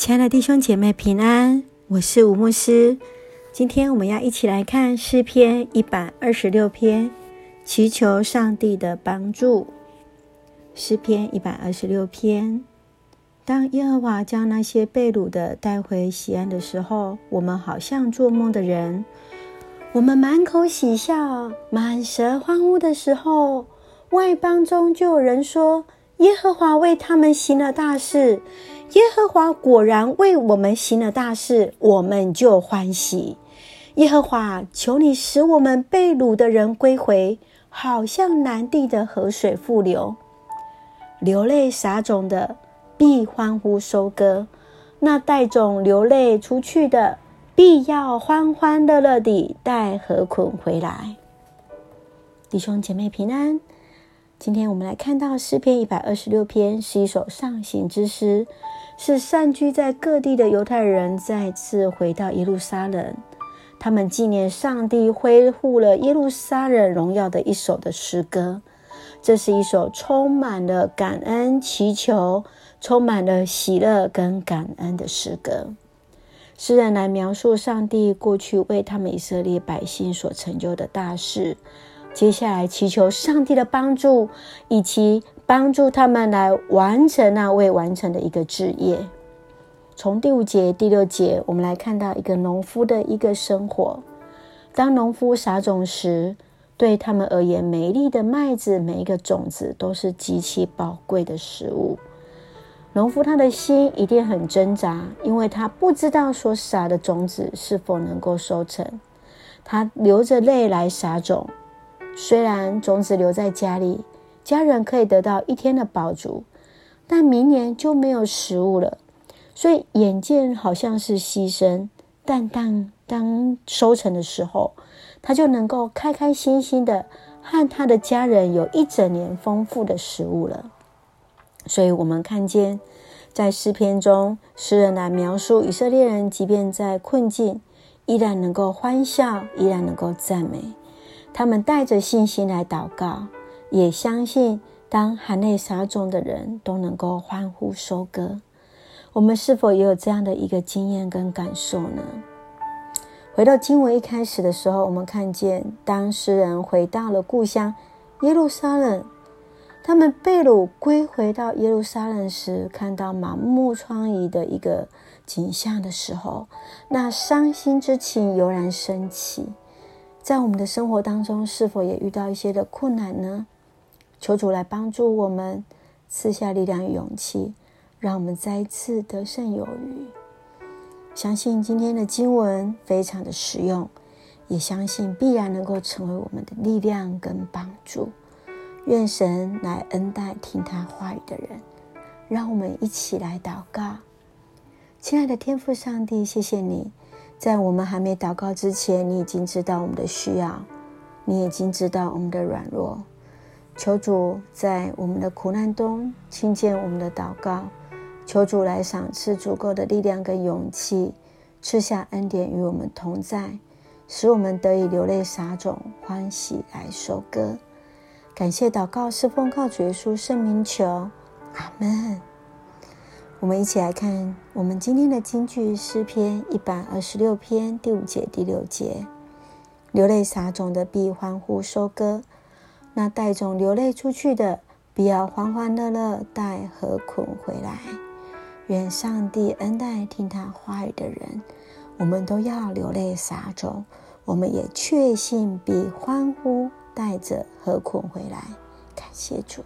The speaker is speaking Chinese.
亲爱的弟兄姐妹平安，我是吴牧师。今天我们要一起来看诗篇一百二十六篇，祈求上帝的帮助。诗篇一百二十六篇，当耶和华将那些被掳的带回西安的时候，我们好像做梦的人。我们满口喜笑，满舌欢呼的时候，外邦中就有人说：耶和华为他们行了大事。耶和华果然为我们行了大事，我们就欢喜。耶和华，求你使我们被掳的人归回，好像南地的河水复流。流泪撒种的必欢呼收割，那带种流泪出去的，必要欢欢乐乐地带禾捆回来。弟兄姐妹平安。今天我们来看到诗篇一百二十六篇，是一首上行之诗，是散居在各地的犹太人再次回到耶路撒冷，他们纪念上帝恢复了耶路撒冷荣耀的一首的诗歌。这是一首充满了感恩、祈求、充满了喜乐跟感恩的诗歌。诗人来描述上帝过去为他们以色列百姓所成就的大事。接下来祈求上帝的帮助，以及帮助他们来完成那未完成的一个志业。从第五节、第六节，我们来看到一个农夫的一个生活。当农夫撒种时，对他们而言，每一粒的麦子、每一个种子都是极其宝贵的食物。农夫他的心一定很挣扎，因为他不知道所撒的种子是否能够收成。他流着泪来撒种。虽然种子留在家里，家人可以得到一天的饱足，但明年就没有食物了。所以眼见好像是牺牲，但当当收成的时候，他就能够开开心心的和他的家人有一整年丰富的食物了。所以，我们看见在诗篇中，诗人来描述以色列人，即便在困境，依然能够欢笑，依然能够赞美。他们带着信心来祷告，也相信当含泪撒种的人都能够欢呼收割。我们是否也有这样的一个经验跟感受呢？回到经文一开始的时候，我们看见当诗人回到了故乡耶路撒冷，他们被掳归回到耶路撒冷时，看到满目疮痍的一个景象的时候，那伤心之情油然升起。在我们的生活当中，是否也遇到一些的困难呢？求主来帮助我们，赐下力量与勇气，让我们再一次得胜有余。相信今天的经文非常的实用，也相信必然能够成为我们的力量跟帮助。愿神来恩待听他话语的人，让我们一起来祷告。亲爱的天父上帝，谢谢你。在我们还没祷告之前，你已经知道我们的需要，你已经知道我们的软弱。求主在我们的苦难中听见我们的祷告，求主来赏赐足够的力量跟勇气，赐下恩典与我们同在，使我们得以流泪撒种，欢喜来收割。感谢祷告是奉靠主耶稣圣名求，阿门。我们一起来看我们今天的金句诗篇一百二十六篇第五节、第六节：流泪撒种的必欢呼收割，那带种流泪出去的必要欢欢乐乐带禾捆回来。愿上帝恩待听他话语的人，我们都要流泪撒种，我们也确信必欢呼带着禾捆回来。感谢主。